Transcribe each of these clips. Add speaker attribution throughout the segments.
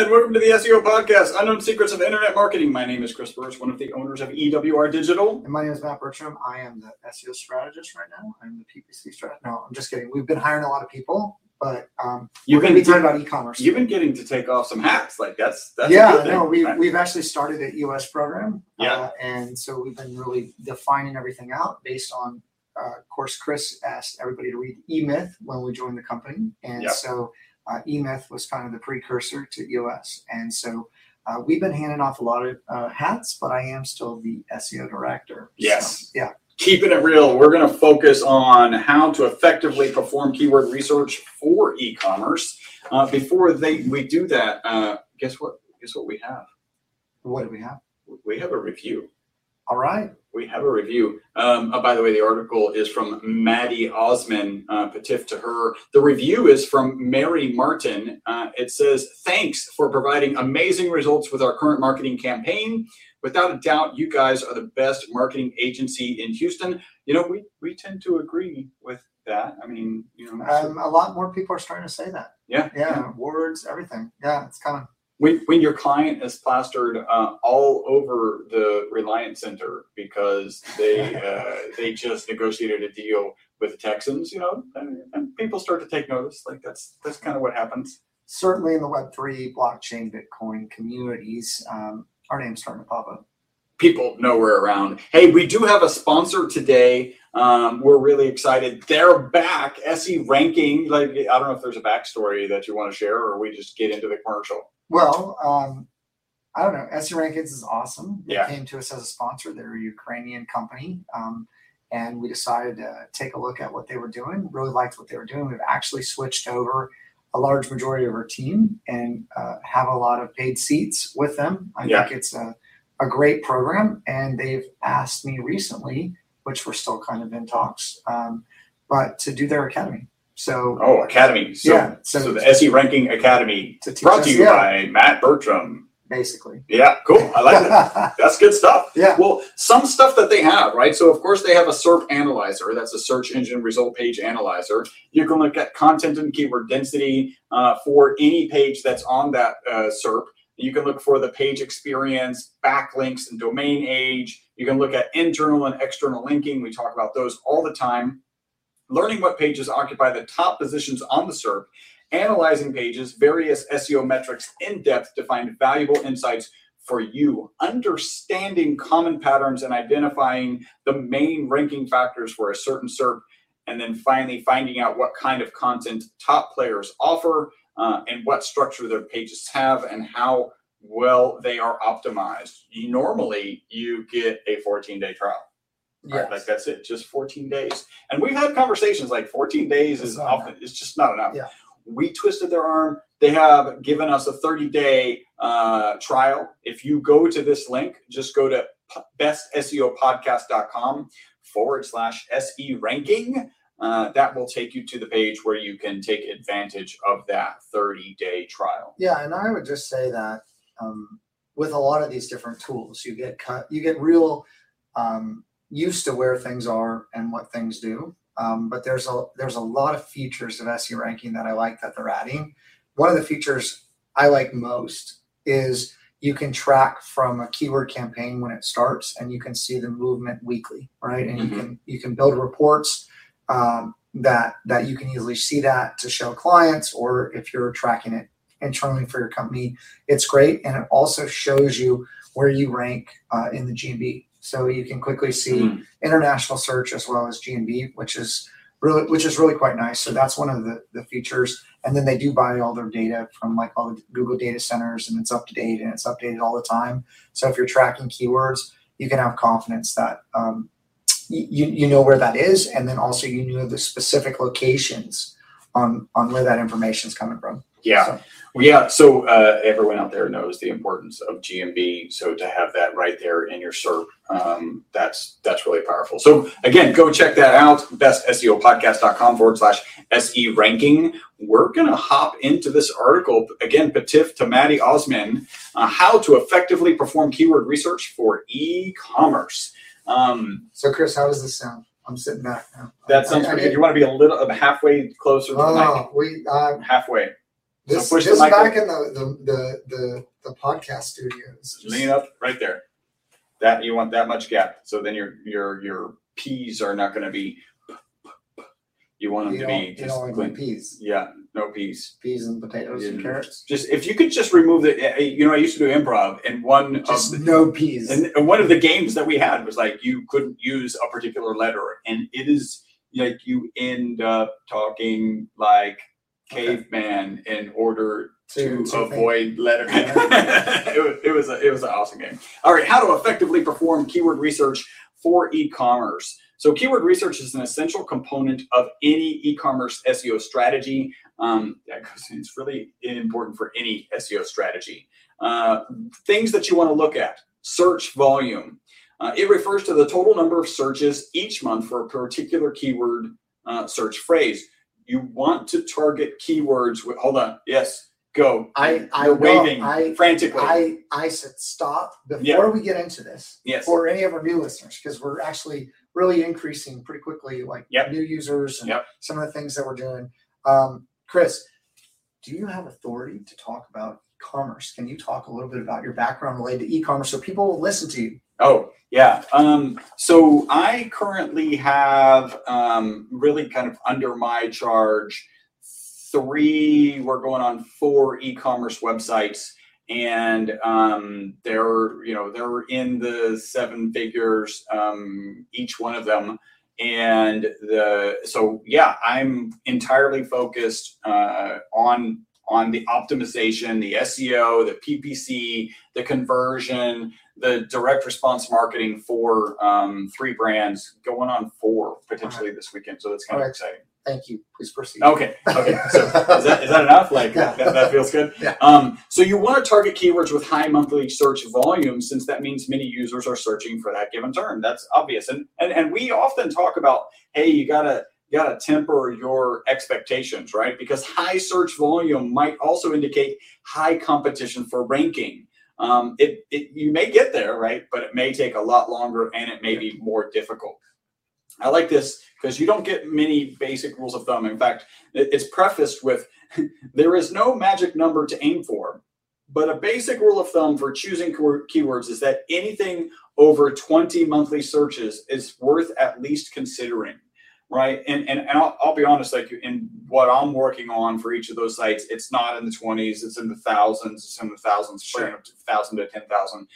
Speaker 1: and welcome to the SEO podcast, Unknown Secrets of Internet Marketing. My name is Chris Burres, one of the owners of EWR Digital.
Speaker 2: And my name is Matt Bertram. I am the SEO strategist right now. I'm the PPC strategist. No, I'm just kidding. We've been hiring a lot of people, but um,
Speaker 1: You've
Speaker 2: we're going to
Speaker 1: been
Speaker 2: be talking about e-commerce.
Speaker 1: You've been getting to take off some hats, like that's that's
Speaker 2: yeah, no, we,
Speaker 1: right?
Speaker 2: we've actually started a US program.
Speaker 1: Yeah.
Speaker 2: Uh, and so we've been really defining everything out based on, uh, of course, Chris asked everybody to read eMyth when we joined the company. And
Speaker 1: Yeah.
Speaker 2: so uh, eMyth was kind of the precursor to EOS. And so uh, we've been handing off a lot of uh, hats, but I am still the SEO director.
Speaker 1: Yes.
Speaker 2: So, yeah.
Speaker 1: keeping it real, we're going to focus on how to effectively perform keyword research for e-commerce. Uh, before they we do that, uh, guess what? Guess what we have?
Speaker 2: What do we have?
Speaker 1: We have a review.
Speaker 2: All right.
Speaker 1: We have a review. Um, oh, by the way, the article is from Maddie Osman. Uh, Patif to her. The review is from Mary Martin. Uh, it says, "Thanks for providing amazing results with our current marketing campaign. Without a doubt, you guys are the best marketing agency in Houston." You know, we we tend to agree with that. I mean, you know,
Speaker 2: Um, a lot more people are starting to say that.
Speaker 1: yeah,
Speaker 2: Yeah, words, everything. Yeah, it's coming.
Speaker 1: When, when your client is plastered uh, all over the Reliant Center because they uh, they just negotiated a deal with the Texans, you know, and, and people start to take notice. Like that's that's kind of what happens.
Speaker 2: Certainly in the Web3, blockchain, Bitcoin communities, um, our name's starting to pop up.
Speaker 1: People know we're around. Hey, we do have a sponsor today. Um, we're really excited. They're back. SE ranking. Like I don't know if there's a backstory that you want to share, or we just get into the commercial.
Speaker 2: Well, um, I don't know. SE Ranking is awesome. They
Speaker 1: Yeah.
Speaker 2: came to us as a sponsor. They're a Ukrainian company. Um, and we decided to take a look at what they were doing. Really liked what they were doing. We've actually switched over a large majority of our team and uh, have a lot of paid seats with them. I
Speaker 1: Yeah.
Speaker 2: think it's a, a great program. And they've asked me recently, which we're still kind of in talks, um, but to do their academy. So,
Speaker 1: Oh, Academy. So,
Speaker 2: Yeah,
Speaker 1: so,
Speaker 2: so-
Speaker 1: the SE Ranking Academy
Speaker 2: to teach
Speaker 1: brought
Speaker 2: us-
Speaker 1: to you
Speaker 2: yeah,
Speaker 1: by Matt Bertram.
Speaker 2: basically.
Speaker 1: Yeah, cool. I like it. That's good stuff.
Speaker 2: Yeah.
Speaker 1: Well, some stuff that they have, right? So, of course, they have a SERP analyzer. That's a search engine result page analyzer. You can look at content and keyword density uh, for any page that's on that uh, SERP. You can look for the page experience, backlinks, and domain age. You can look at internal and external linking. We talk about those all the time. Learning what pages occupy the top positions on the SERP, analyzing pages, various SEO metrics in depth to find valuable insights for you, understanding common patterns and identifying the main ranking factors for a certain SERP, and then finally finding out what kind of content top players offer uh, and what structure their pages have and how well they are optimized. Normally, you get a 14 day trial. Right?
Speaker 2: Yes.
Speaker 1: Like that's it, just 14 days. And we've had conversations like 14 days
Speaker 2: It's
Speaker 1: is
Speaker 2: not
Speaker 1: often it's just not enough.
Speaker 2: Yeah.
Speaker 1: We twisted their arm. They have given us a 30 day uh, trial. If you go to this link, just go to p- bestseopodcast.com forward slash SE ranking. Uh, that will take you to the page where you can take advantage of that 30 day trial.
Speaker 2: Yeah, and I would just say that um, with a lot of these different tools, you get cut, you get real um, used to where things are and what things do. Um, but there's a there's a lot of features of SE ranking that I like that they're adding. One of the features I like most is you can track from a keyword campaign when it starts, and you can see the movement weekly, right? And
Speaker 1: Mhm.
Speaker 2: you can you can build reports um, that that you can easily see that to show clients, or if you're tracking it internally for your company, it's great, and it also shows you where you rank uh, in the GMB. So you can quickly see
Speaker 1: Mm.
Speaker 2: international search as well as GMB, which is really which is really quite nice. So that's one of the, the features. And then they do buy all their data from like all the Google data centers and it's up to date and it's updated all the time. So if you're tracking keywords, you can have confidence that um, you, you know where that is. And then also you know the specific locations on, on where that information is coming from.
Speaker 1: Yeah.
Speaker 2: So,
Speaker 1: Well, yeah. So uh, everyone out there knows the importance of GMB. So to have that right there in your SERP, um, that's that's really powerful. So again, go check that out. BestSEOPodcast.com forward slash SE ranking. We're gonna hop into this article again. Patif to Maddie Osman, uh, how to effectively perform keyword research for e-commerce. Um,
Speaker 2: so Chris, how does this sound? I'm sitting back now.
Speaker 1: that sounds
Speaker 2: I- I
Speaker 1: pretty
Speaker 2: did-
Speaker 1: good. You want to be a little halfway closer to the mic.
Speaker 2: Oh, we, uh,
Speaker 1: Halfway.
Speaker 2: This,
Speaker 1: push
Speaker 2: this is back in the, the, the, the, podcast studios.
Speaker 1: Lean up right there. That you want that much gap. So then your your your peas are not going to be. You want them to be
Speaker 2: you
Speaker 1: just clean.
Speaker 2: peas,
Speaker 1: Yeah, no peas.
Speaker 2: peas and potatoes and carrots.
Speaker 1: Just if you could just remove the. eh, You know, I used to do improv, and one
Speaker 2: Just
Speaker 1: of the,
Speaker 2: no peas.
Speaker 1: and one of the games that we had was like you couldn't use a particular letter, and it is like you end up talking like. Caveman in order to,
Speaker 2: To-
Speaker 1: avoid letter. it, was, it was a, it was an awesome game. All right, how to effectively perform keyword research for e-commerce. So keyword research is an essential component of any e-commerce SEO strategy. Um, it's really important for any SEO strategy. Uh, things that you want to look at: search volume. Uh, it refers to the total number of searches each month for a particular keyword uh, search phrase. You want to target keywords with. Hold on. Yes. Go.
Speaker 2: I, I,
Speaker 1: You're waving
Speaker 2: I,
Speaker 1: frantically.
Speaker 2: I, I said stop before
Speaker 1: Yeah.
Speaker 2: we get into this.
Speaker 1: Yes.
Speaker 2: For any of our new listeners, because we're actually really increasing pretty quickly, like
Speaker 1: Yep.
Speaker 2: new users and
Speaker 1: Yep.
Speaker 2: some of the things that we're doing. Um, Chris, do you have authority to talk about commerce? Can you talk a little bit about your background related to e-commerce so people will listen to you?
Speaker 1: Oh, yeah. Um, so I currently have um, really kind of under my charge three, we're going on four e-commerce websites and um, they're, you know, they're in the seven figures, um, each one of them. And the, so yeah, I'm entirely focused uh, on, on the optimization, the SEO, the PPC, the conversion, the direct response marketing for um, three brands going on four potentially this weekend. So that's kind of
Speaker 2: Alright.
Speaker 1: exciting.
Speaker 2: Thank you. Please proceed.
Speaker 1: Okay. Okay. So is that, is that enough? Like
Speaker 2: Yeah.
Speaker 1: that, that feels good.
Speaker 2: Yeah.
Speaker 1: Um, so you want to target keywords with high monthly search volume, since that means many users are searching for that given term. That's obvious. And and and we often talk about, hey, you gotta you gotta temper your expectations, right? Because high search volume might also indicate high competition for ranking. Um, it, it you may get there, right? But it may take a lot longer and it may be more difficult. I like this because you don't get many basic rules of thumb. In fact, it- it's prefaced with there is no magic number to aim for, but a basic rule of thumb for choosing keywords is that anything over 20 monthly searches is worth at least considering. Right. And, and, and I'll, I'll be honest, like in what I'm working on for each of those sites, it's not in the 20s, it's in the thousands, it's in the thousands,
Speaker 2: Sure.
Speaker 1: you know, 1,000 to 10,000.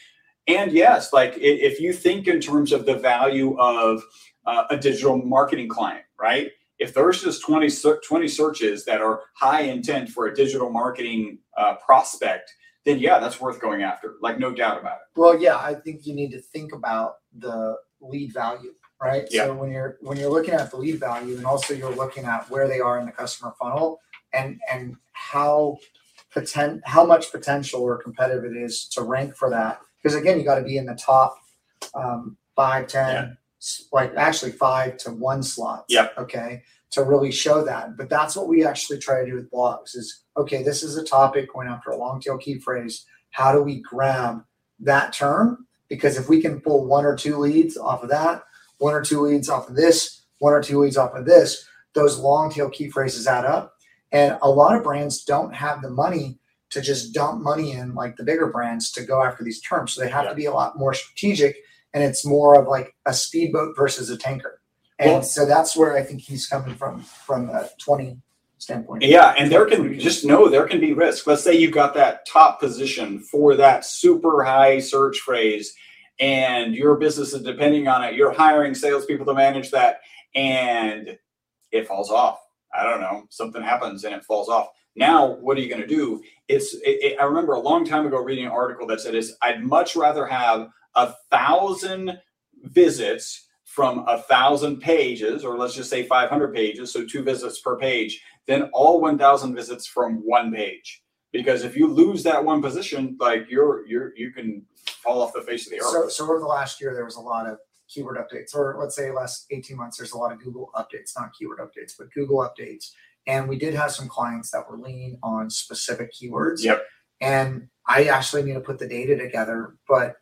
Speaker 1: And yes, like if you think in terms of the value of uh, a digital marketing client, right? If there's just 20, 20 searches that are high intent for a digital marketing uh, prospect, then yeah, that's worth going after. Like, no doubt about it.
Speaker 2: Well, yeah, I think you need to think about the lead value, right?
Speaker 1: Yeah.
Speaker 2: So when you're when you're looking at the lead value, and also you're looking at where they are in the customer funnel, and and how potent how much potential or competitive it is to rank for that. Because again, you got to be in the top um, five, ten, s- like actually five to one slots.
Speaker 1: Yeah.
Speaker 2: Okay. To really show that, but that's what we actually try to do with blogs. Is okay. This is a topic going after a long tail key phrase. How do we grab that term because if we can pull one or two leads off of that, one or two leads off of this, one or two leads off of this, those long tail key phrases add up. And a lot of brands don't have the money to just dump money in like the bigger brands to go after these terms. So they have
Speaker 1: Yeah.
Speaker 2: to be a lot more strategic and it's more of like a speedboat versus a tanker. And
Speaker 1: Well-
Speaker 2: so that's where I think he's coming from from a 20 standpoint.
Speaker 1: Yeah, and there can just know there can be risk. Let's say you got that top position for that super high search phrase, and your business is depending on it. You're hiring salespeople to manage that, and it falls off. I don't know, something happens and it falls off. Now, what are you going to do? It's. It, it- I remember a long time ago reading an article that said, "Is I'd much rather have a thousand visits from a thousand pages, or let's just say 500 pages, so two visits per page, than all 1,000 visits from one page. Because if you lose that one position, like you're you're you can fall off the face of the earth.
Speaker 2: So, so over the last year, there was a lot of keyword updates, or let's say last 18 months, there's a lot of Google updates, not keyword updates, but Google updates. And we did have some clients that were leaning on specific keywords.
Speaker 1: Yep.
Speaker 2: And I actually need to put the data together, but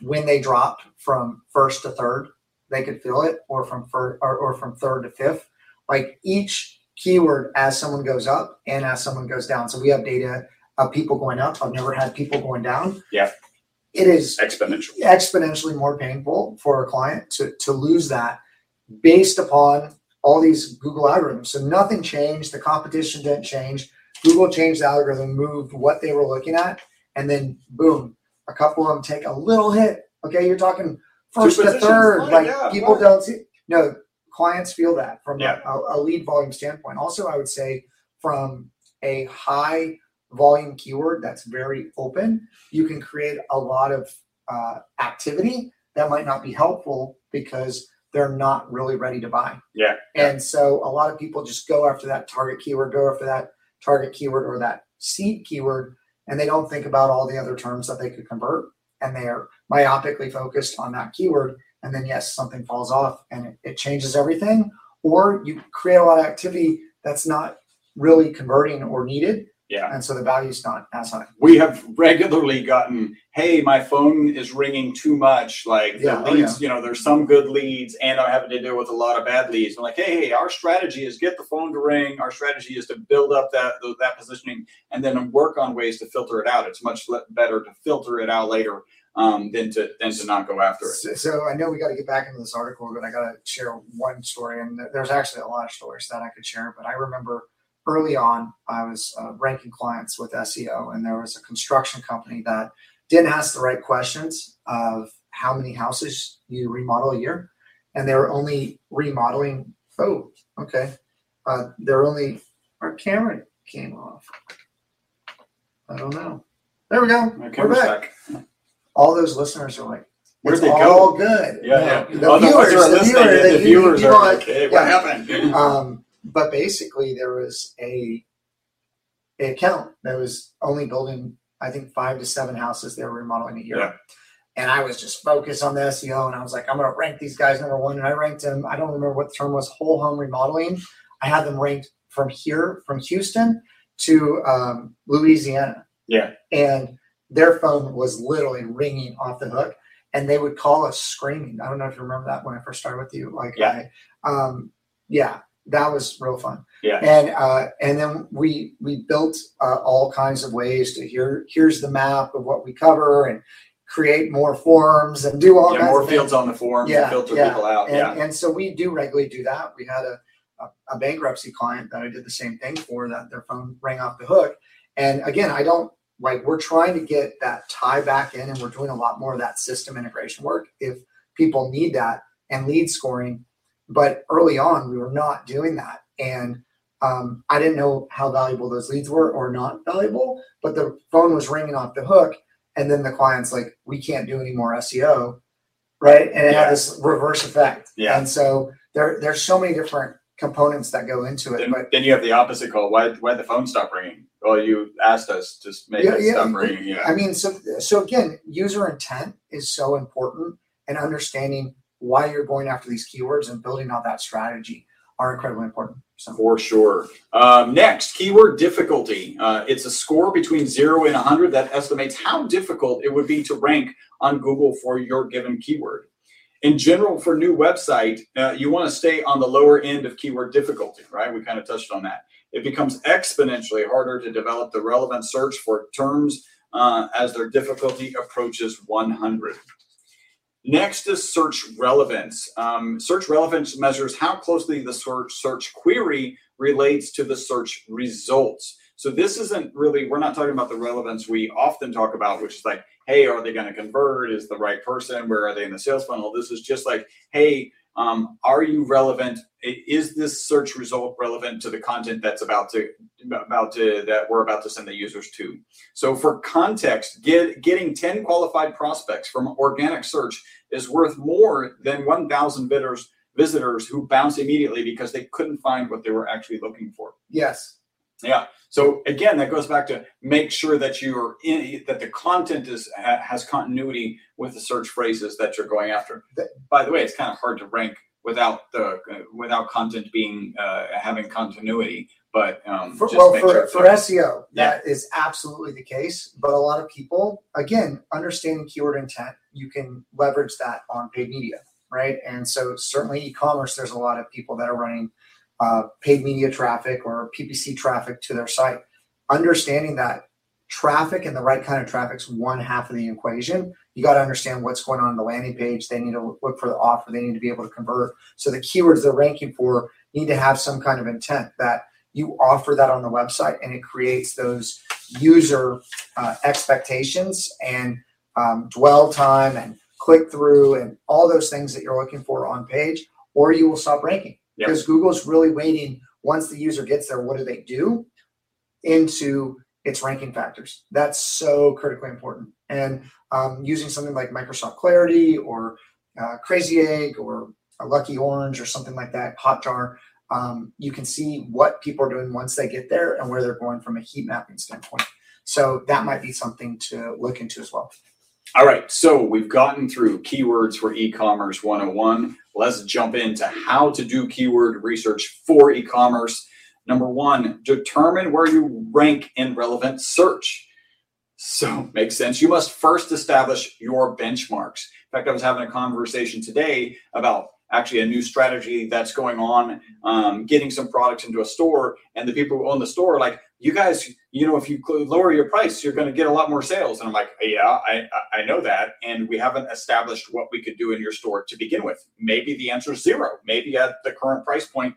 Speaker 2: when they dropped from first to third, they could feel it, or from first, or, or from third to fifth. Like each keyword as someone goes up and as someone goes down. So we have data of people going up. I've never had people going down.
Speaker 1: Yeah.
Speaker 2: It is
Speaker 1: Exponential.
Speaker 2: exponentially more painful for a client to, to lose that based upon all these Google algorithms. So nothing changed. The competition didn't change. Google changed the algorithm, moved what they were looking at, and then boom, a couple of them take a little hit. Okay, you're talking first to third.
Speaker 1: fine,
Speaker 2: Like
Speaker 1: yeah,
Speaker 2: people
Speaker 1: fine.
Speaker 2: don't see. No, clients feel that from
Speaker 1: Yeah.
Speaker 2: a, a lead volume standpoint. Also, I would say from a high volume keyword that's very open, you can create a lot of uh, activity that might not be helpful because they're not really ready to buy.
Speaker 1: Yeah.
Speaker 2: And so a lot of people just go after that target keyword, go after that target keyword or that seed keyword, and they don't think about all the other terms that they could convert. And they are myopically focused on that keyword. And then, yes, something falls off and it, it changes everything. Or you create a lot of activity that's not really converting or needed.
Speaker 1: Yeah.
Speaker 2: And so the value's not as high.
Speaker 1: We have regularly gotten, hey, my phone is ringing too much. Like the
Speaker 2: Yeah, oh,
Speaker 1: leads, you know, there's some good leads, and I'm having to deal with a lot of bad leads. I'm like, hey, hey, our strategy is get the phone to ring. Our strategy is to build up that that positioning, and then work on ways to filter it out. It's much better to filter it out later um, than to than to not go after it.
Speaker 2: So, so I know we got to get back into this article, but I got to share one story. And there's actually a lot of stories that I could share. But I remember early on, I was uh, ranking clients with SEO, and there was a construction company that didn't ask the right questions of how many houses you remodel a year, and they were only remodeling. Oh, okay. Uh, they're only our camera came off. I don't know. There we go. We're back
Speaker 1: back.
Speaker 2: all those listeners are like,
Speaker 1: Where'd
Speaker 2: it's
Speaker 1: they
Speaker 2: all good.
Speaker 1: Yeah, yeah.
Speaker 2: The
Speaker 1: Oh, the
Speaker 2: viewers,
Speaker 1: are
Speaker 2: the
Speaker 1: listening,
Speaker 2: viewer,
Speaker 1: the
Speaker 2: that you-
Speaker 1: viewers are like, hey, what
Speaker 2: yeah.
Speaker 1: happened?
Speaker 2: Um, but basically, there was a, a account that was only building, I think, five to seven houses they were remodeling a year.
Speaker 1: Yeah.
Speaker 2: And I was just focused on the SEO, and I was like, I'm going to rank these guys number one. And I ranked them. I don't remember what the term was. Whole home remodeling. I had them ranked from here, from Houston to um, Louisiana.
Speaker 1: Yeah.
Speaker 2: And their phone was literally ringing off the hook, and they would call us screaming. I don't know if you remember that when I first started with you. Like,
Speaker 1: Yeah.
Speaker 2: I, um, yeah, that was real fun.
Speaker 1: Yeah.
Speaker 2: And uh, and then we we built uh, all kinds of ways to here. Here's the map of what we cover, and create more forms and do all
Speaker 1: Yeah, more fields on the form to
Speaker 2: Yeah,
Speaker 1: filter
Speaker 2: yeah.
Speaker 1: people out.
Speaker 2: And,
Speaker 1: yeah.
Speaker 2: and so we do regularly do that. We had a, a, a bankruptcy client that I did the same thing for that their phone rang off the hook. And again, I don't like we're trying to get that tie back in and we're doing a lot more of that system integration work if people need that and lead scoring. But early on, we were not doing that. And um, I didn't know how valuable those leads were or not valuable, but the phone was ringing off the hook. And then the client's like, we can't do any more SEO. Right. And it
Speaker 1: Yeah.
Speaker 2: had this reverse effect.
Speaker 1: Yeah.
Speaker 2: And so there, there's so many different components that go into it.
Speaker 1: Then,
Speaker 2: But
Speaker 1: then you have the opposite call. Why why the phone stop ringing? Well, you asked us to make
Speaker 2: Yeah,
Speaker 1: it
Speaker 2: yeah.
Speaker 1: stop ringing. Yeah.
Speaker 2: I mean, so so again, user intent is so important, and understanding why you're going after these keywords and building out that strategy are incredibly important. So
Speaker 1: For sure. Um, next, keyword difficulty. Uh, it's a score between zero and 100 that estimates how difficult it would be to rank on Google for your given keyword. In general, for new website, uh, you want to stay on the lower end of keyword difficulty, right? We kind of touched on that. It becomes exponentially harder to develop the relevant search for terms uh, as their difficulty approaches 100. Next is search relevance. Um, search relevance measures how closely the search, search query relates to the search results. So this isn't really, we're not talking about the relevance we often talk about, which is like, hey, are they going to convert? Is the right person? Where are they in the sales funnel? This is just like, hey, um, are you relevant? Is this search result relevant to the content that's about to about to that we're about to send the users to? So for context, get, getting 10 qualified prospects from organic search is worth more than 1,000 bidders, visitors who bounce immediately because they couldn't find what they were actually looking for.
Speaker 2: yes,
Speaker 1: Yeah. So again, that goes back to make sure that you're in that the content is has continuity with the search phrases that you're going after. By the way, it's kind of hard to rank without the uh, without content being uh, having continuity. But um,
Speaker 2: for, well for,
Speaker 1: sure-
Speaker 2: for SEO, that is absolutely the case. But a lot of people, again, understanding keyword intent, you can leverage that on paid media, right? And so certainly e-commerce, there's a lot of people that are running uh, paid media traffic or PPC traffic to their site. Understanding that traffic and the right kind of traffic is one half of the equation. You got to understand what's going on in the landing page. They need to look for the offer. They need to be able to convert. So the keywords they're ranking for need to have some kind of intent that you offer that on the website and it creates those user uh, expectations and um, dwell time and click through and all those things that you're looking for on page, or you will stop ranking
Speaker 1: Yep.
Speaker 2: because Google's really waiting once the user gets there, what do they do into its ranking factors. That's so critically important. And um, using something like Microsoft Clarity or uh, Crazy Egg or a Lucky Orange or something like that, Hotjar, um, you can see what people are doing once they get there and where they're going from a heat mapping standpoint. So that might be something to look into as well.
Speaker 1: All right, so we've gotten through keywords for e-commerce 101. Let's jump into how to do keyword research for e-commerce. Number one, determine where you rank in relevant search. So makes sense. You must first establish your benchmarks. In fact, I was having a conversation today about actually a new strategy that's going on, um, getting some products into a store, and the people who own the store like, "You guys, you know, if you lower your price, you're going to get a lot more sales." And I'm like, "Yeah, I I- I know that, and we haven't established what we could do in your store to begin with. Maybe the answer is zero. Maybe at the current price point,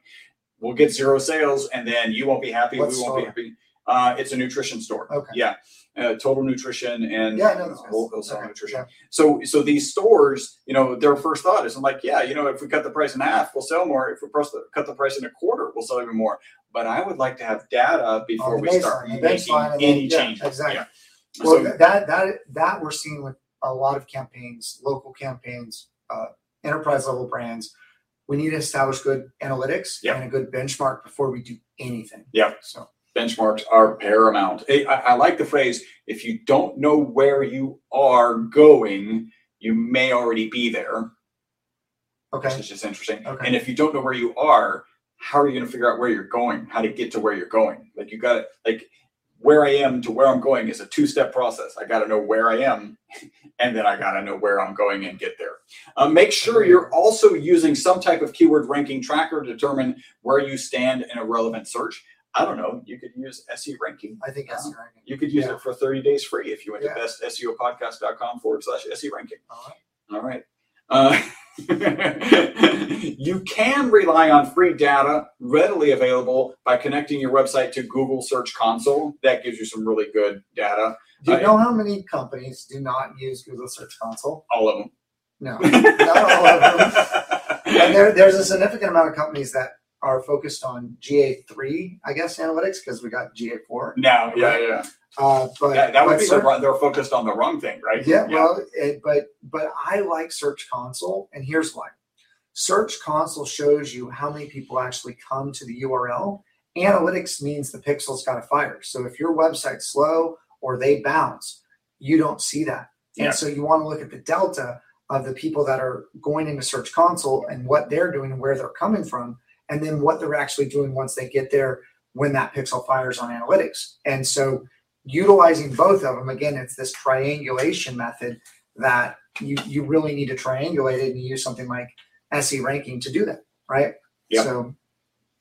Speaker 1: we'll get zero sales, and then you won't be happy.
Speaker 2: What
Speaker 1: we won't be happy. Uh, it's a nutrition store.
Speaker 2: Okay.
Speaker 1: Yeah, uh, Total Nutrition and
Speaker 2: Yeah, I know those guys.
Speaker 1: Whole Wholesale
Speaker 2: Okay,
Speaker 1: Nutrition.
Speaker 2: yeah.
Speaker 1: So, so these stores, you know, their first thought is, I'm like, yeah, you know, if we cut the price in half, we'll sell more. If we cut the price in a quarter, we'll sell even more. But I would like to have data before we start
Speaker 2: baseline,
Speaker 1: making
Speaker 2: baseline, and then-
Speaker 1: any
Speaker 2: yeah,
Speaker 1: changes.
Speaker 2: exactly.
Speaker 1: Yeah.
Speaker 2: Well,
Speaker 1: So,
Speaker 2: that that that we're seeing with a lot of campaigns, local campaigns, uh, enterprise level brands. We need to establish good analytics
Speaker 1: Yeah.
Speaker 2: and a good benchmark before we do anything.
Speaker 1: Yeah.
Speaker 2: So
Speaker 1: benchmarks are paramount. I, I I like the phrase, if you don't know where you are going, you may already be there.
Speaker 2: okay,
Speaker 1: which is just interesting.
Speaker 2: Okay.
Speaker 1: And if you don't know where you are, how are you going to figure out where you're going? How to get to where you're going? Like you got to like where I am to where I'm going is a two-step process. I got to know where I am, and then I got to know where I'm going and get there. Uh, make sure you're also using some type of keyword ranking tracker to determine where you stand in a relevant search. I don't know. You could use SE ranking.
Speaker 2: I think that's ranking.
Speaker 1: You could use
Speaker 2: Yeah.
Speaker 1: it for 30 days free if you went
Speaker 2: Yeah.
Speaker 1: to bestseopodcast.com forward slash SE ranking.
Speaker 2: All right.
Speaker 1: All right. Uh, you can rely on free data readily available by connecting your website to Google Search Console. That gives you some really good data.
Speaker 2: Do you
Speaker 1: Uh,
Speaker 2: know how many companies do not use Google Search Console?
Speaker 1: All of them.
Speaker 2: No, not all of them. And there, there's a significant amount of companies that are focused on GA3, I guess, analytics because we got GA4.
Speaker 1: now, yeah, yeah.
Speaker 2: Uh, but
Speaker 1: That, that would be
Speaker 2: Search-
Speaker 1: wrong- they're focused on the wrong thing, right?
Speaker 2: Yeah, well, it, but but I like Search Console, and here's why. Search Console shows you how many people actually come to the URL. Analytics means the pixels got to fire. So if your website's slow or they bounce, you don't see that.
Speaker 1: Yeah.
Speaker 2: And so you want to look at the delta of the people that are going into Search Console and what they're doing and where they're coming from, and then what they're actually doing once they get there when that pixel fires on analytics. And so utilizing both of them again it's this triangulation method that you you really need to triangulate it and use something like SE ranking to do that right
Speaker 1: Yep.
Speaker 2: so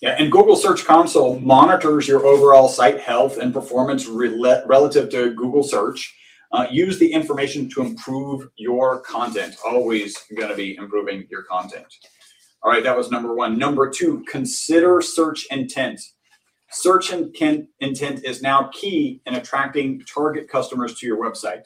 Speaker 1: Yeah, and Google Search Console monitors your overall site health and performance rela- relative to Google Search. Uh, use the information to improve your content. Always going to be improving your content. All right, that was number one. Number two, consider search intent. Search intent, is now key in attracting target customers to your website.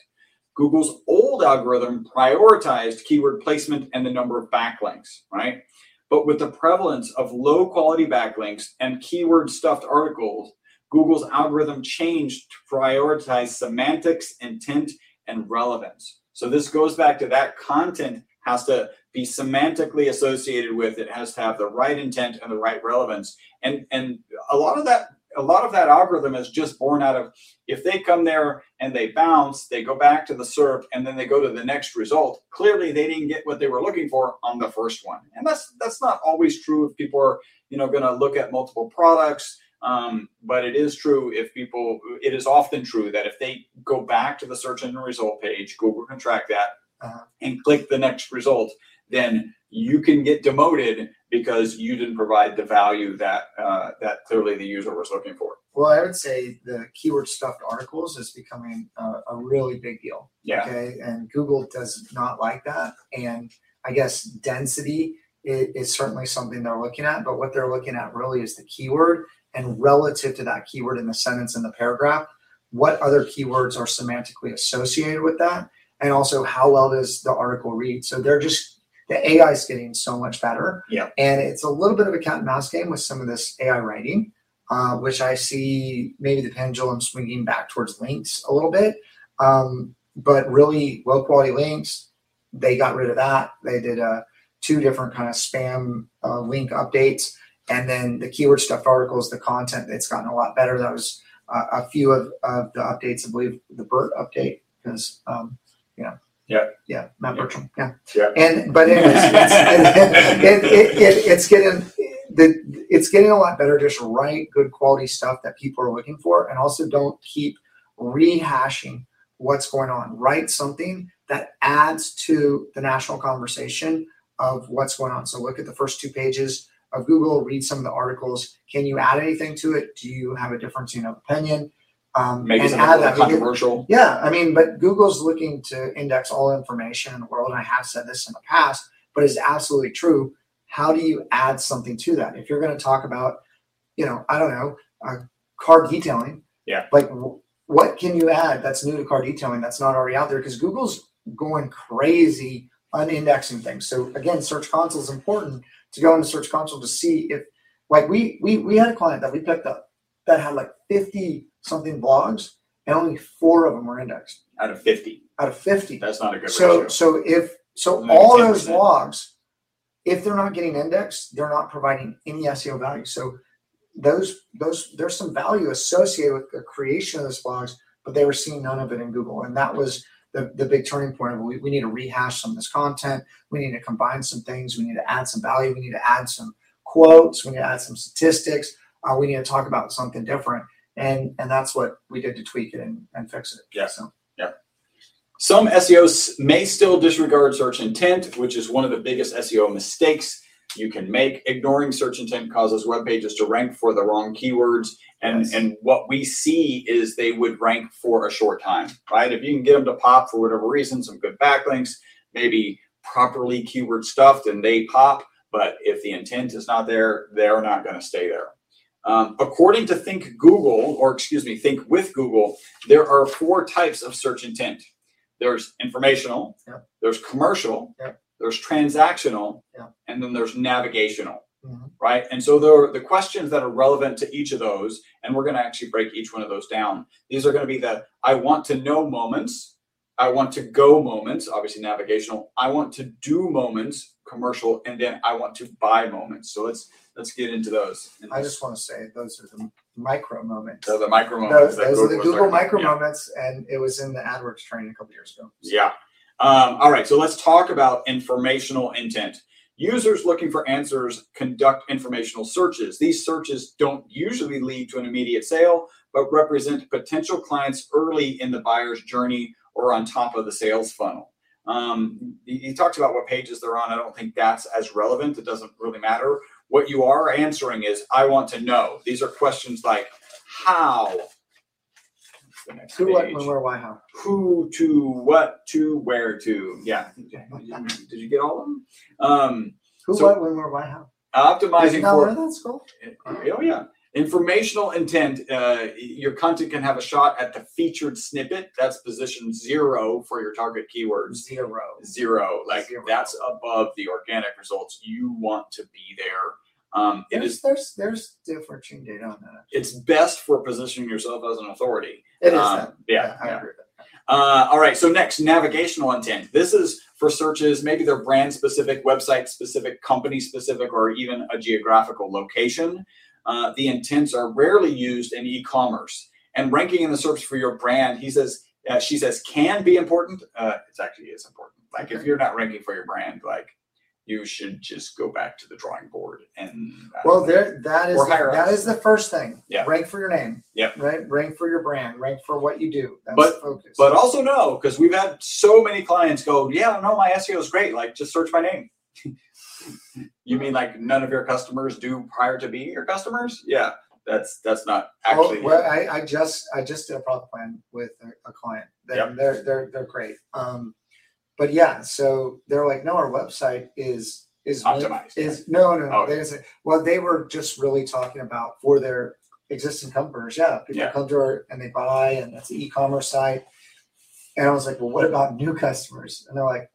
Speaker 1: Google's old algorithm prioritized keyword placement and the number of backlinks, right? But with the prevalence of low quality backlinks and keyword stuffed articles, Google's algorithm changed to prioritize semantics, intent, and relevance. So this goes back to that content has to be semantically associated with it has to have the right intent and the right relevance. And and a lot of that a lot of that algorithm is just born out of if they come there and they bounce, they go back to the SERP and then they go to the next result. Clearly, they didn't get what they were looking for on the first one, and that's that's not always true if people are you know going to look at multiple products. Um, but it is true if people. It is often true that if they go back to the search engine result page, Google can track that. And click the next result, then you can get demoted because you didn't provide the value that uh, that clearly the user was looking for.
Speaker 2: Well, I would say the keyword stuffed articles is becoming a, a really big deal.
Speaker 1: Yeah.
Speaker 2: Okay. And Google does not like that. And I guess density is, is certainly something they're looking at. But what they're looking at really is the keyword and relative to that keyword in the sentence in the paragraph, what other keywords are semantically associated with that? And also, how well does the article read? So they're just, the AI is getting so much better.
Speaker 1: Yeah.
Speaker 2: And it's a little bit of a cat and mouse game with some of this AI writing uh, which I see maybe the pendulum swinging back towards links a little bit. Um, but really, low quality links, they got rid of that. They did uh, two different kind of spam uh, link updates. And then the keyword stuffed articles, the content, it's gotten a lot better. That was uh, a few of, of the updates, I believe the BERT update, because, um, you know,
Speaker 1: Yeah.
Speaker 2: yeah, Matt
Speaker 1: Yeah.
Speaker 2: Bertram, yeah.
Speaker 1: Yeah.
Speaker 2: And, but anyways, it's, it, it, it, it's getting, the, it's getting a lot better. Just write good quality stuff that people are looking for, and also don't keep rehashing what's going on. Write something that adds to the national conversation of what's going on. So look at the first two pages of Google, read some of the articles. Can you add anything to it? Do you have a difference in opinion? Um,
Speaker 1: Maybe
Speaker 2: and add that. Because-
Speaker 1: controversial.
Speaker 2: yeah, I mean, but Google's looking to index all information in the world. And I have said this in the past, but it's absolutely true. How do you add something to that? If you're going to talk about, you know, I don't know, uh, car detailing.
Speaker 1: Yeah.
Speaker 2: Like, w- what can you add that's new to car detailing that's not already out there? Because Google's going crazy on indexing things. So again, Search Console is important to go into Search Console to see if, like, we we we had a client that we picked up that had like 50 something blogs and only four of them were indexed.
Speaker 1: Out of 50.
Speaker 2: out of 50
Speaker 1: That's not a good
Speaker 2: so
Speaker 1: ratio.
Speaker 2: so if so
Speaker 1: Maybe
Speaker 2: all those
Speaker 1: 10%.
Speaker 2: blogs if they're not getting indexed they're not providing any seo value. So those those there's some value associated with the creation of those blogs but they were seeing none of it in google. And that was the, the big turning point of we, we need to rehash some of this content. We need to combine some things. We need to add some value. We need to add some quotes. We need to add some statistics uh, we need to talk about something different and and that's what we did to tweak it and, and fix it
Speaker 1: Yeah.
Speaker 2: so
Speaker 1: Some SEOs may still disregard search intent, which is one of the biggest SEO mistakes you can make. Ignoring search intent causes web pages to rank for the wrong keywords. And,
Speaker 2: Yes.
Speaker 1: and what we see is they would rank for a short time, right? If you can get them to pop for whatever reason, some good backlinks, maybe properly keyword stuffed and they pop. But if the intent is not there, they're not going to stay there. Um, according to Think Google, or excuse me, Think with Google, there are four types of search intent there's informational, there's commercial, there's transactional, and then there's navigational,
Speaker 2: Mhm.
Speaker 1: right? And so there are the questions that are relevant to each of those, and we're going to actually break each one of those down. These are going to be the I want to know moments, I want to go moments, obviously navigational, I want to do moments, commercial, and then I want to buy moments. So let's let's get into those. And
Speaker 2: I just want to say those are the micro moments.
Speaker 1: so the micro
Speaker 2: Those,
Speaker 1: moments. that
Speaker 2: those are the Google micro
Speaker 1: yeah.
Speaker 2: moments, and it was in the AdWords training a couple years ago.
Speaker 1: Yeah. Um, all right. So let's talk about informational intent. Users looking for answers conduct informational searches. These searches don't usually lead to an immediate sale, but represent potential clients early in the buyer's journey or on top of the sales funnel. Um, he talks about what pages they're on. I don't think that's as relevant. It doesn't really matter. What you are answering is, I want to know. These are questions like, how? What's the next
Speaker 2: Who, what,
Speaker 1: page?
Speaker 2: when, where, why, how.
Speaker 1: who to what to where to yeah did you get all of them um
Speaker 2: Who,
Speaker 1: So-
Speaker 2: what, when, where, why, how.
Speaker 1: Optimizing for
Speaker 2: learn that at school?
Speaker 1: oh yeah informational intent uh, your content can have a shot at the featured snippet that's position zero for your target keywords
Speaker 2: Zero.
Speaker 1: zero like
Speaker 2: Zero.
Speaker 1: that's above the organic results you want to be there um,
Speaker 2: There's,
Speaker 1: is
Speaker 2: there's, there's differentiating data on that.
Speaker 1: it's best for positioning yourself as an authority
Speaker 2: It is
Speaker 1: Um,
Speaker 2: that.
Speaker 1: yeah,
Speaker 2: I
Speaker 1: yeah.
Speaker 2: agree with that.
Speaker 1: Uh, all right, so next, navigational intent. This is for searches, maybe they're brand specific, website specific, company specific, or even a geographical location. Uh, the intents are rarely used in e commerce. And ranking in the search for your brand, he says, uh, she says, can be important. Uh, it actually is important. Like if you're not ranking for your brand, like you should just go back to the drawing board and uh,
Speaker 2: Well, there, that is,
Speaker 1: higher
Speaker 2: that is the first thing.
Speaker 1: Yeah.
Speaker 2: Rank for your name.
Speaker 1: Yep.
Speaker 2: Right? Rank for your brand. Rank for what you do. That's
Speaker 1: But-
Speaker 2: the focus.
Speaker 1: But also know, because we've had so many clients go, yeah, no, my SEO is great. Like just search my name. You mean like none of your customers do prior to being your customers? Yeah, that's that's not actually.
Speaker 2: Oh, well, I, I just I just did a product plan with a, a client. They,
Speaker 1: Yep.
Speaker 2: They're they're they're great. Um, but yeah, so they're like, no, our website is is
Speaker 1: Optimized,
Speaker 2: Is no no.
Speaker 1: Oh.
Speaker 2: They didn't say, well, they were just really talking about for their existing customers. Yeah, people
Speaker 1: Yeah.
Speaker 2: come to our and they buy, and that's the e-commerce site. And I was like, well, what about new customers? And they're like,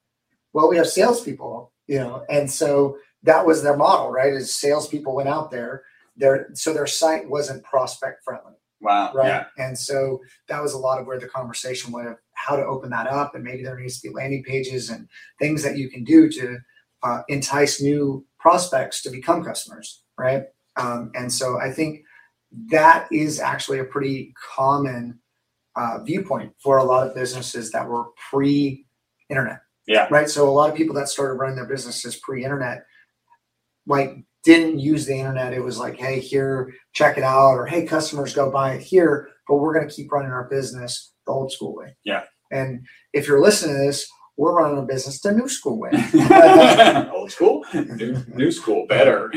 Speaker 2: well, we have salespeople, you know, and so that was their model, right? Is salespeople went out there, their so their site wasn't prospect friendly,
Speaker 1: wow.
Speaker 2: right?
Speaker 1: Yeah.
Speaker 2: And so that was a lot of where the conversation went of how to open that up, and maybe there needs to be landing pages and things that you can do to uh, entice new prospects to become customers, right? Um, and so I think that is actually a pretty common uh, viewpoint for a lot of businesses that were pre-internet.
Speaker 1: Yeah.
Speaker 2: Right. So a lot of people that started running their businesses pre-internet, like didn't use the internet. It was like, hey, here, check it out, or hey, customers go buy it here, but we're going to keep running our business the old school way.
Speaker 1: Yeah.
Speaker 2: And if you're listening to this, we're running a business the new school way.
Speaker 1: Old school, new, new school, better.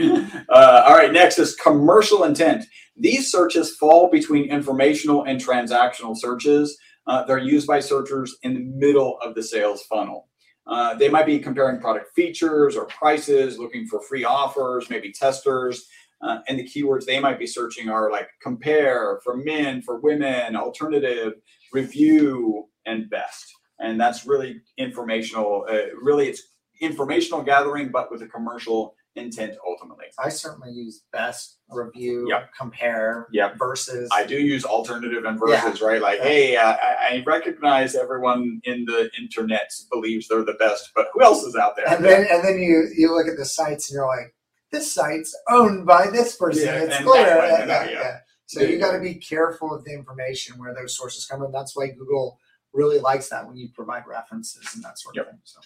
Speaker 1: Uh, all right, next is commercial intent. These searches fall between informational and transactional searches. Uh, they're used by searchers in the middle of the sales funnel. Uh, they might be comparing product features or prices, looking for free offers, maybe testers. Uh, and the keywords they might be searching are like compare for men, for women, alternative, review, and best. And that's really informational. Uh, really, it's informational gathering, but with a commercial intent ultimately.
Speaker 2: I certainly use best review,
Speaker 1: Yep.
Speaker 2: compare,
Speaker 1: Yep.
Speaker 2: versus.
Speaker 1: I do use alternative and versus, right? Like, hey, uh, I, I recognize everyone in the internet believes they're the best, but who else is out there?
Speaker 2: and then and then you you look at the sites and you're like, this site's owned by this person.
Speaker 1: Yeah,
Speaker 2: it's
Speaker 1: and
Speaker 2: clear.
Speaker 1: one,
Speaker 2: Yeah,
Speaker 1: and that,
Speaker 2: yeah,
Speaker 1: yeah.
Speaker 2: yeah. So you got to be careful of the information where those sources come from. That's why Google really likes that when you provide references and that sort of thing. So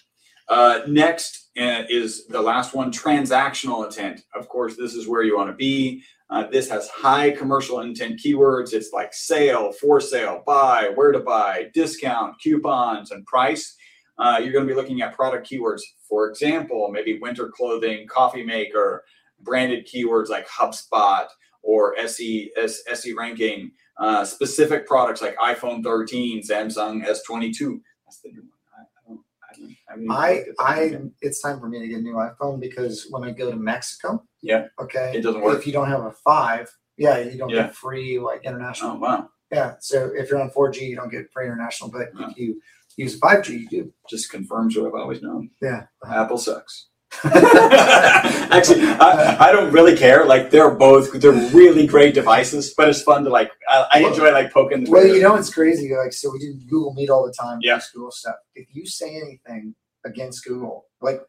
Speaker 1: Uh, next uh, is the last one transactional intent. Of course, this is where you want to be. Uh, this has high commercial intent keywords. It's like sale, for sale, buy, where to buy, discount, coupons, and price. Uh, you're going to be looking at product keywords. For example, maybe winter clothing, coffee maker, branded keywords like HubSpot or SE, SE ranking, uh, specific products like iPhone 13, Samsung S22. That's the new one. I, I don't, I don't, I,
Speaker 2: I
Speaker 1: looked at that
Speaker 2: I
Speaker 1: yet.
Speaker 2: it's time for me to get a new iPhone because when I go to Mexico,
Speaker 1: Yeah.
Speaker 2: okay,
Speaker 1: It doesn't work.
Speaker 2: If you don't have a five, yeah, you don't
Speaker 1: Yeah.
Speaker 2: get free like international.
Speaker 1: Oh wow!
Speaker 2: Yeah, so if you're on 4G, you don't get free international, but
Speaker 1: Yeah.
Speaker 2: if you use 5G, you do.
Speaker 1: Just confirms what I've always known.
Speaker 2: Yeah.
Speaker 1: Apple sucks. Actually, I, I don't really care. Like they're both they're really great devices, but it's fun to like. I, I enjoy like poking. The
Speaker 2: Well, you know it's crazy? Like, so we do Google Meet all the time.
Speaker 1: Yeah.
Speaker 2: School stuff. If you say anything against Google, like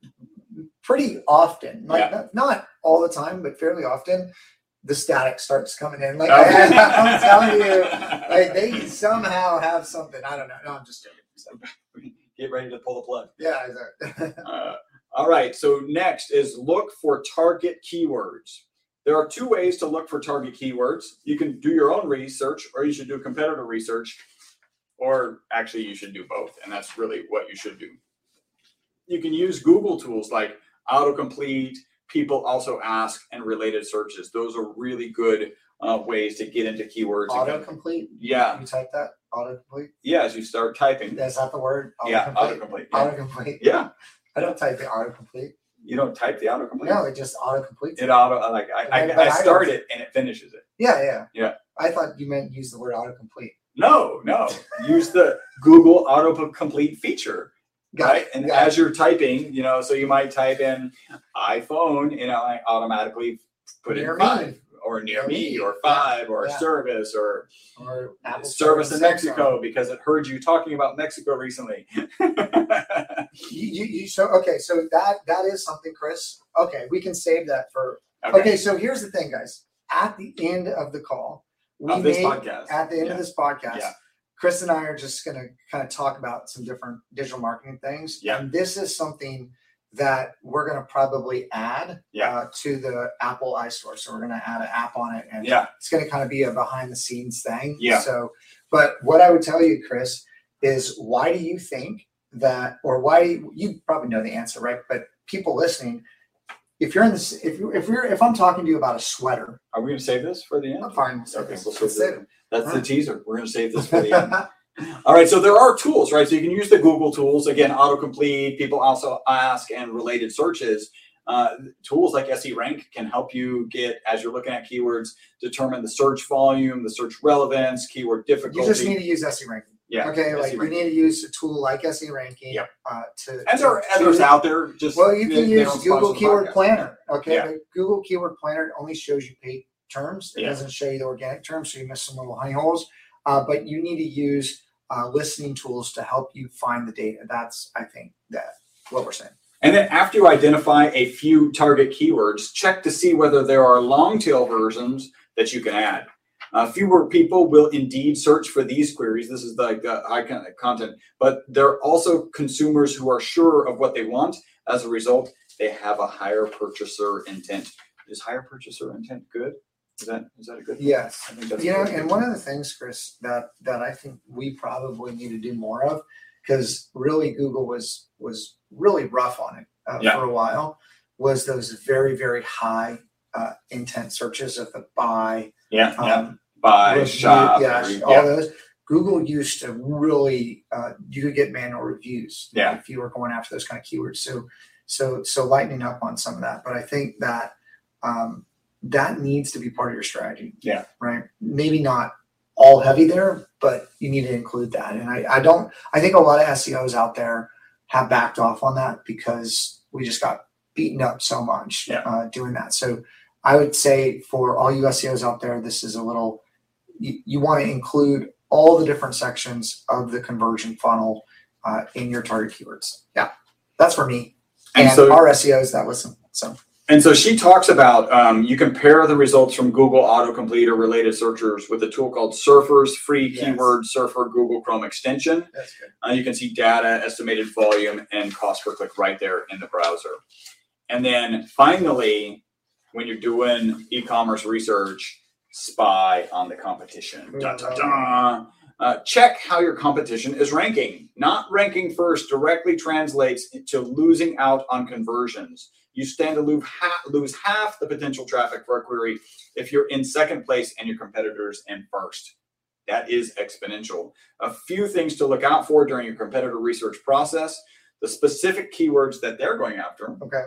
Speaker 2: pretty often, like
Speaker 1: Yeah.
Speaker 2: not, not all the time, but fairly often, the static starts coming in. Like
Speaker 1: Okay.
Speaker 2: I, am telling you, like they somehow have something. I don't know. No, I'm just joking.
Speaker 1: Get ready to pull the plug.
Speaker 2: yeah. a-
Speaker 1: Uh, all right. So next is look for target keywords. There are two ways to look for target keywords. You can do your own research, or you should do competitor research, or actually you should do both, and that's really what you should do. You can use Google tools like autocomplete, people also ask, and related searches. Those are really good uh, ways to get into keywords.
Speaker 2: autocomplete.
Speaker 1: Yeah,
Speaker 2: You type that autocomplete.
Speaker 1: yeah. As you start typing,
Speaker 2: Is that the word?
Speaker 1: yeah,
Speaker 2: Autocomplete.
Speaker 1: autocomplete. Yeah.
Speaker 2: Autocomplete.
Speaker 1: yeah,
Speaker 2: I don't type the autocomplete.
Speaker 1: you don't type the autocomplete.
Speaker 2: No, it just autocompletes.
Speaker 1: It auto like I, I, I
Speaker 2: I
Speaker 1: start it and it finishes it.
Speaker 2: Yeah, yeah.
Speaker 1: Yeah.
Speaker 2: I thought you meant use the word autocomplete.
Speaker 1: No, no. Use the Google autocomplete feature,
Speaker 2: Got
Speaker 1: right?
Speaker 2: it,
Speaker 1: And
Speaker 2: got
Speaker 1: as you're typing, you know, so you might type in iPhone, you know, I automatically put
Speaker 2: Near
Speaker 1: in
Speaker 2: me.
Speaker 1: five or near me
Speaker 2: me.
Speaker 1: or five or
Speaker 2: Yeah.
Speaker 1: service or.
Speaker 2: Or Apple
Speaker 1: service in. Mexico because it heard you talking about Mexico recently.
Speaker 2: You, you, you, so okay, so that that is something, Chris. Okay, we can save that for.
Speaker 1: okay.
Speaker 2: Okay, so here's the thing, guys. At the end of the call, we
Speaker 1: Of podcast.
Speaker 2: at the end
Speaker 1: Yeah.
Speaker 2: of this podcast. Chris and I are just going to kind of talk about some different digital marketing things.
Speaker 1: Yeah.
Speaker 2: And this is something that we're going to probably add
Speaker 1: Yeah.
Speaker 2: uh, to the Apple iStore. So we're going to add an app on it, and
Speaker 1: Yeah.
Speaker 2: it's going to kind of be a behind the scenes thing.
Speaker 1: Yeah.
Speaker 2: So, but what I would tell you, Chris, is why do you think that, or why you probably know the answer, right? But people listening, if you're in this, if you if we're if I'm talking to you about a sweater,
Speaker 1: Are we going to save this for the end?
Speaker 2: I'm fine.
Speaker 1: Okay, we'll save it. That's the teaser. We're going to save this for the end. All right, so there are tools, right? So you can use the Google tools again, autocomplete. People also ask and related searches. Uh, tools like SE Rank can help you get as you're looking at keywords, determine the search volume, the search relevance, keyword difficulty.
Speaker 2: you just need to use SE Ranking.
Speaker 1: yeah,
Speaker 2: okay, like you need to use a tool like SE Ranking.
Speaker 1: Yep.
Speaker 2: Uh, to
Speaker 1: and there are others out there. Just
Speaker 2: Well, you can
Speaker 1: they
Speaker 2: use
Speaker 1: don't
Speaker 2: Google Keyword. Planner. Okay,
Speaker 1: Yeah.
Speaker 2: Google Keyword Planner only shows you paid terms. It
Speaker 1: Yeah.
Speaker 2: doesn't show you the organic terms, so you miss some little honey holes. Uh, but you need to use uh, listening tools to help you find the data. That's I think that what we're saying.
Speaker 1: And then after you identify a few target keywords, check to see whether there are long tail versions that you can add. Uh, fewer people will indeed search for these queries. This is the high con- content, but there are also consumers who are sure of what they want. As a result, they have a higher purchaser intent. Is higher purchaser intent good? Is that is that a good?
Speaker 2: Yes.
Speaker 1: I think that's
Speaker 2: you know,
Speaker 1: good.
Speaker 2: and one of the things, Chris, that that I think we probably need to do more of, because really Google was was really rough on it uh,
Speaker 1: Yeah.
Speaker 2: for a while, was those very very high uh, intent searches of the buy,
Speaker 1: yeah, yeah.
Speaker 2: um,
Speaker 1: Buy,
Speaker 2: review-
Speaker 1: shop,
Speaker 2: yeah,
Speaker 1: every-
Speaker 2: all
Speaker 1: yeah.
Speaker 2: those. Google used to really, uh, you could get manual reviews
Speaker 1: Yeah.
Speaker 2: if you were going after those kind of keywords. So, so, so lightening up on some of that. But I think that um, that needs to be part of your strategy.
Speaker 1: Yeah.
Speaker 2: Right. Maybe not all heavy there, but you need to include that. And I, I don't. I think a lot of SEOs out there have backed off on that because we just got beaten up so much
Speaker 1: Yeah.
Speaker 2: uh, doing that. So I would say for all you SEOs out there, this is a little. You, you want to include all the different sections of the conversion funnel uh, in your target keywords. Yeah, that's for me
Speaker 1: And
Speaker 2: and,
Speaker 1: so-
Speaker 2: our SEOs that listen. So
Speaker 1: And so she talks about um, you compare the results from Google autocomplete or related searchers with a tool called Surfer's free
Speaker 2: Yes.
Speaker 1: keyword surfer Google Chrome extension.
Speaker 2: that's good.
Speaker 1: Uh, you can see data, estimated volume, and cost per click right there in the browser. And then finally, when you're doing e-commerce research, spy on the competition. Dun, dun, dun. Uh, check how your competition is ranking. Not ranking first directly translates to losing out on conversions. You stand to lose half, lose half the potential traffic for a query if you're in second place and your competitors in first. That is exponential. A few things to look out for during your competitor research process the specific keywords that they're going after,
Speaker 2: Okay.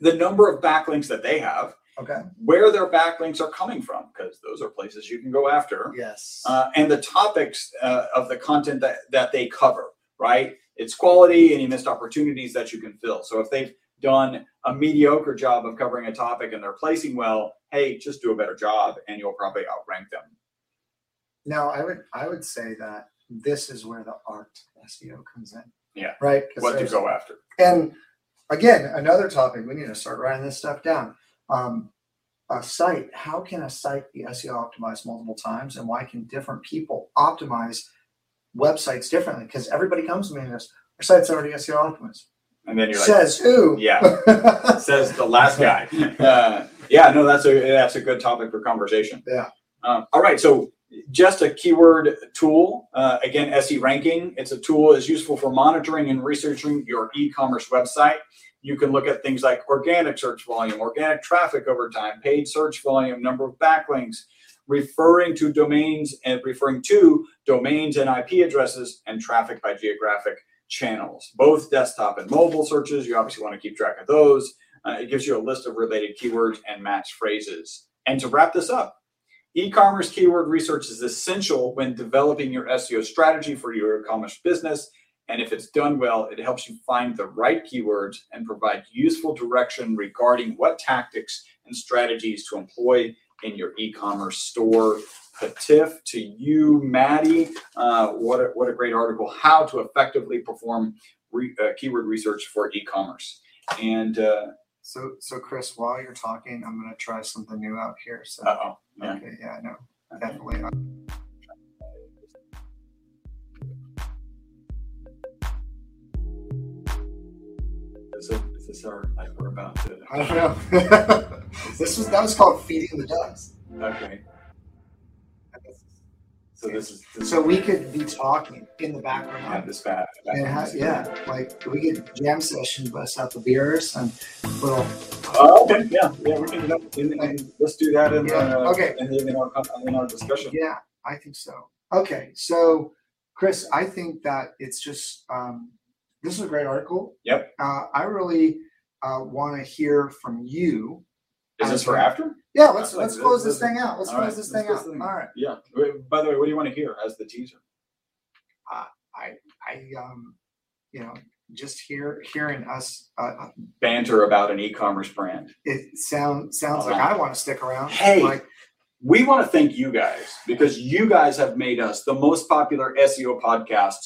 Speaker 1: the number of backlinks that they have,
Speaker 2: Okay.
Speaker 1: where their backlinks are coming from, because those are places you can go after,
Speaker 2: Yes.
Speaker 1: uh, and the topics uh, of the content that, that they cover, right? It's quality, any missed opportunities that you can fill. So if they've done a mediocre job of covering a topic and they're placing well, hey, just do a better job and you'll probably outrank them.
Speaker 2: now I would I would say that this is where the art SEO comes in.
Speaker 1: Yeah.
Speaker 2: Right?
Speaker 1: What to go after.
Speaker 2: And again, another topic we need to start writing this stuff down. Um, a site. How can a site be SEO optimized multiple times, and why can different people optimize websites differently? Because everybody comes to me and goes, "Our site's already SEO optimized."
Speaker 1: And then you're like,
Speaker 2: Says who?
Speaker 1: Yeah. says the last guy. Uh, yeah, no, that's a that's a good topic for conversation.
Speaker 2: Yeah.
Speaker 1: Um, all right, so just a keyword tool. Uh, again, SE Ranking. It's a tool is useful for monitoring and researching your e-commerce website. You can look at things like organic search volume, organic traffic over time, paid search volume, number of backlinks, referring to domains and referring to domains and IP addresses, and traffic by geographic channels. Both desktop and mobile searches. You obviously want to keep track of those. Uh, it gives you a list of related keywords and match phrases. And to wrap this up, e-commerce keyword research is essential when developing your SEO strategy for your e-commerce business. And if it's done well, it helps you find the right keywords and provide useful direction regarding what tactics and strategies to employ in your e-commerce store. Patif to you, Maddie. Uh, what, a, what a great article. How to effectively perform re, uh, keyword research for e-commerce. And uh
Speaker 2: So, so Chris, while you're talking, I'm going to try something new out here. So,
Speaker 1: oh, yeah.
Speaker 2: okay, yeah, no, definitely.
Speaker 1: Is, it, is this our like we're about to?
Speaker 2: I don't know. this was that was called feeding the ducks.
Speaker 1: Okay. So this is this
Speaker 2: So we could be talking in the background.
Speaker 1: have this.
Speaker 2: And ha- yeah, like we could jam session, bust out the beers and little.
Speaker 1: Oh, okay, yeah, yeah, we can. In, in, let's do that in,
Speaker 2: Yeah,
Speaker 1: uh,
Speaker 2: okay.
Speaker 1: in, in our in our discussion.
Speaker 2: Yeah, I think so. Okay, so Chris, I think that it's just um, this is a great article.
Speaker 1: Yep.
Speaker 2: Uh, I really uh, want to hear from you.
Speaker 1: Is this for after?
Speaker 2: Yeah, let's
Speaker 1: Like,
Speaker 2: let's close this thing out. Let's
Speaker 1: All right,
Speaker 2: close this thing out.
Speaker 1: the.
Speaker 2: All right.
Speaker 1: Yeah. Wait, By the way, what do you want to hear as the teaser?
Speaker 2: I I um, you know, just hear hearing us. Uh, uh,
Speaker 1: Banter about an e-commerce brand.
Speaker 2: it sound sounds
Speaker 1: All
Speaker 2: like
Speaker 1: right.
Speaker 2: I want to stick around.
Speaker 1: Hey.
Speaker 2: like
Speaker 1: We want to thank you guys because you guys have made us the most popular SEO podcast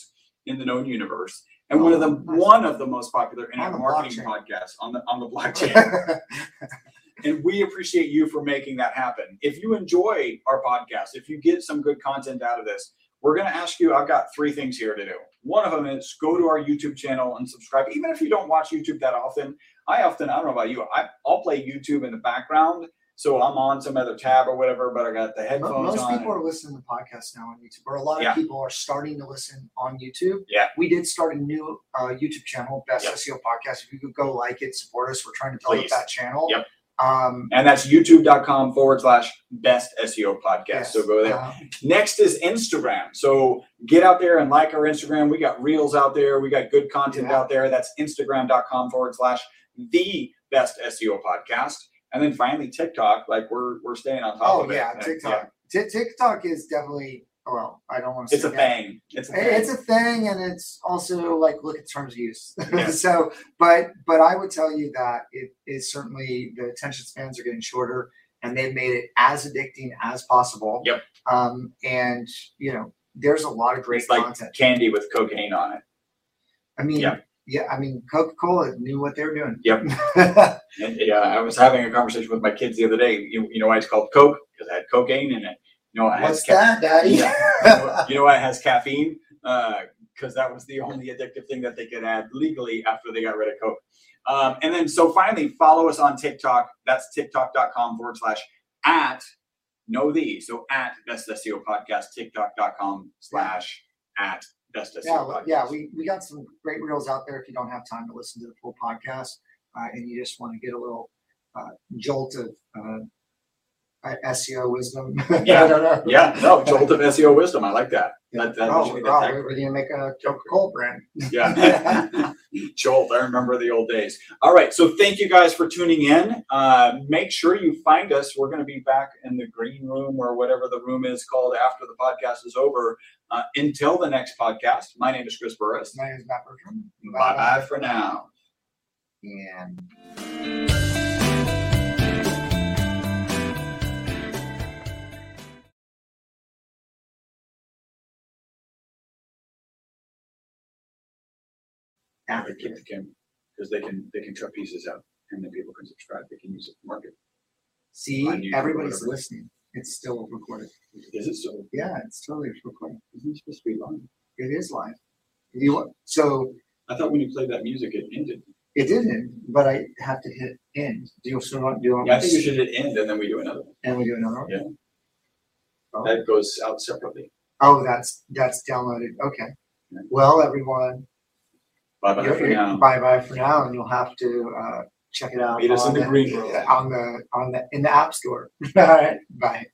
Speaker 1: in the known universe, and one of the
Speaker 2: Oh, nice.
Speaker 1: one of the most popular
Speaker 2: On
Speaker 1: internet
Speaker 2: the
Speaker 1: marketing
Speaker 2: blockchain.
Speaker 1: podcasts on the on the blockchain. and we appreciate you for making that happen. If you enjoy our podcast, if you get some good content out of this, we're going to ask you. I've got three things here to do. One of them is go to our YouTube channel and subscribe. Even if you don't watch YouTube that often, I often I don't know about you. I, I'll play YouTube in the background, so I'm on some other tab or whatever, but I got the headphones
Speaker 2: Most people are listening to podcasts now on YouTube, or a lot of
Speaker 1: Yeah.
Speaker 2: people are starting to listen on YouTube.
Speaker 1: Yeah.
Speaker 2: We did start a new uh, YouTube channel, Best
Speaker 1: Yep.
Speaker 2: SEO Podcast. If you could go like it, support us. We're trying to develop
Speaker 1: Please.
Speaker 2: that channel.
Speaker 1: Yep.
Speaker 2: Um,
Speaker 1: and that's youtube.com forward slash best SEO podcast.
Speaker 2: yes,
Speaker 1: So go there.
Speaker 2: uh,
Speaker 1: Next is Instagram. So get out there and like our Instagram. We got reels out there. We got good content
Speaker 2: Yeah.
Speaker 1: out there. That's instagram.com forward slash the best SEO podcast. And then finally TikTok. Like we're we're staying on top
Speaker 2: oh
Speaker 1: of it.
Speaker 2: yeah,
Speaker 1: And,
Speaker 2: TikTok. Ti- TikTok is definitely. Well, I don't want to.
Speaker 1: It's a thing. It's a thing.
Speaker 2: It's a thing, and it's also like look at terms of use.
Speaker 1: Yeah.
Speaker 2: so, but but I would tell you that it is certainly the attention spans are getting shorter, and they've made it as addicting as possible.
Speaker 1: Yep.
Speaker 2: Um, and you know, there's a lot of great
Speaker 1: It's like
Speaker 2: content.
Speaker 1: candy with cocaine on it.
Speaker 2: I mean,
Speaker 1: Yeah.
Speaker 2: yeah. I mean, Coca Cola knew what they were doing.
Speaker 1: Yep. Yeah, I was having a conversation with my kids the other day. You, you know why it's called Coke? Because it had cocaine in it. You know, it has
Speaker 2: What's that, Daddy?
Speaker 1: Yeah. you, know, you know why it has caffeine? Because that was the only addictive thing that they could add legally after they got rid of Coke. Um, and then, so finally, follow us on TikTok. That's tiktok.com forward slash at know thee. So at best SEO podcast, tiktok.com slash at best SEO
Speaker 2: yeah,
Speaker 1: podcast.
Speaker 2: yeah. We we got some great reels out there. If you don't have time to listen to the full podcast, uh, and you just want to get a little uh, jolt of SEO wisdom.
Speaker 1: Yeah.
Speaker 2: I don't know.
Speaker 1: Yeah, no, jolt of SEO wisdom. I like that. That, that
Speaker 2: oh,
Speaker 1: should be the
Speaker 2: oh, we're gonna make a Coca Cola brand.
Speaker 1: Yeah. Jolt, I remember the old days. All right, so thank you guys for tuning in. Uh, make sure you find us. We're going to be back in the green room or whatever the room is called after the podcast is over. Uh, until the next podcast, my name is Chris Burres.
Speaker 2: My name is Matt Bertram.
Speaker 1: Bye bye for now.
Speaker 2: And
Speaker 1: They the camera because they can they can cut pieces out and then people can subscribe. They can use it for market.
Speaker 2: see,
Speaker 1: YouTube or
Speaker 2: everybody's
Speaker 1: whatever.
Speaker 2: listening. It's still recorded.
Speaker 1: Is it so?
Speaker 2: Yeah, it's totally recorded.
Speaker 1: Isn't it supposed to be long?
Speaker 2: It is live. You so
Speaker 1: I thought when you played that music, it ended.
Speaker 2: it didn't, but I have to hit end. Do you still want do you want
Speaker 1: Yeah, I think we should hit end and then we do another one.
Speaker 2: and we do another one?
Speaker 1: Yeah.
Speaker 2: Oh.
Speaker 1: That goes out separately.
Speaker 2: Oh, that's that's downloaded. Okay. Well, everyone,
Speaker 1: Bye bye for now.
Speaker 2: bye bye for now, and you'll have to uh, check it out
Speaker 1: Meet us in
Speaker 2: on
Speaker 1: the green room.
Speaker 2: on the on the in the app store. All right, bye.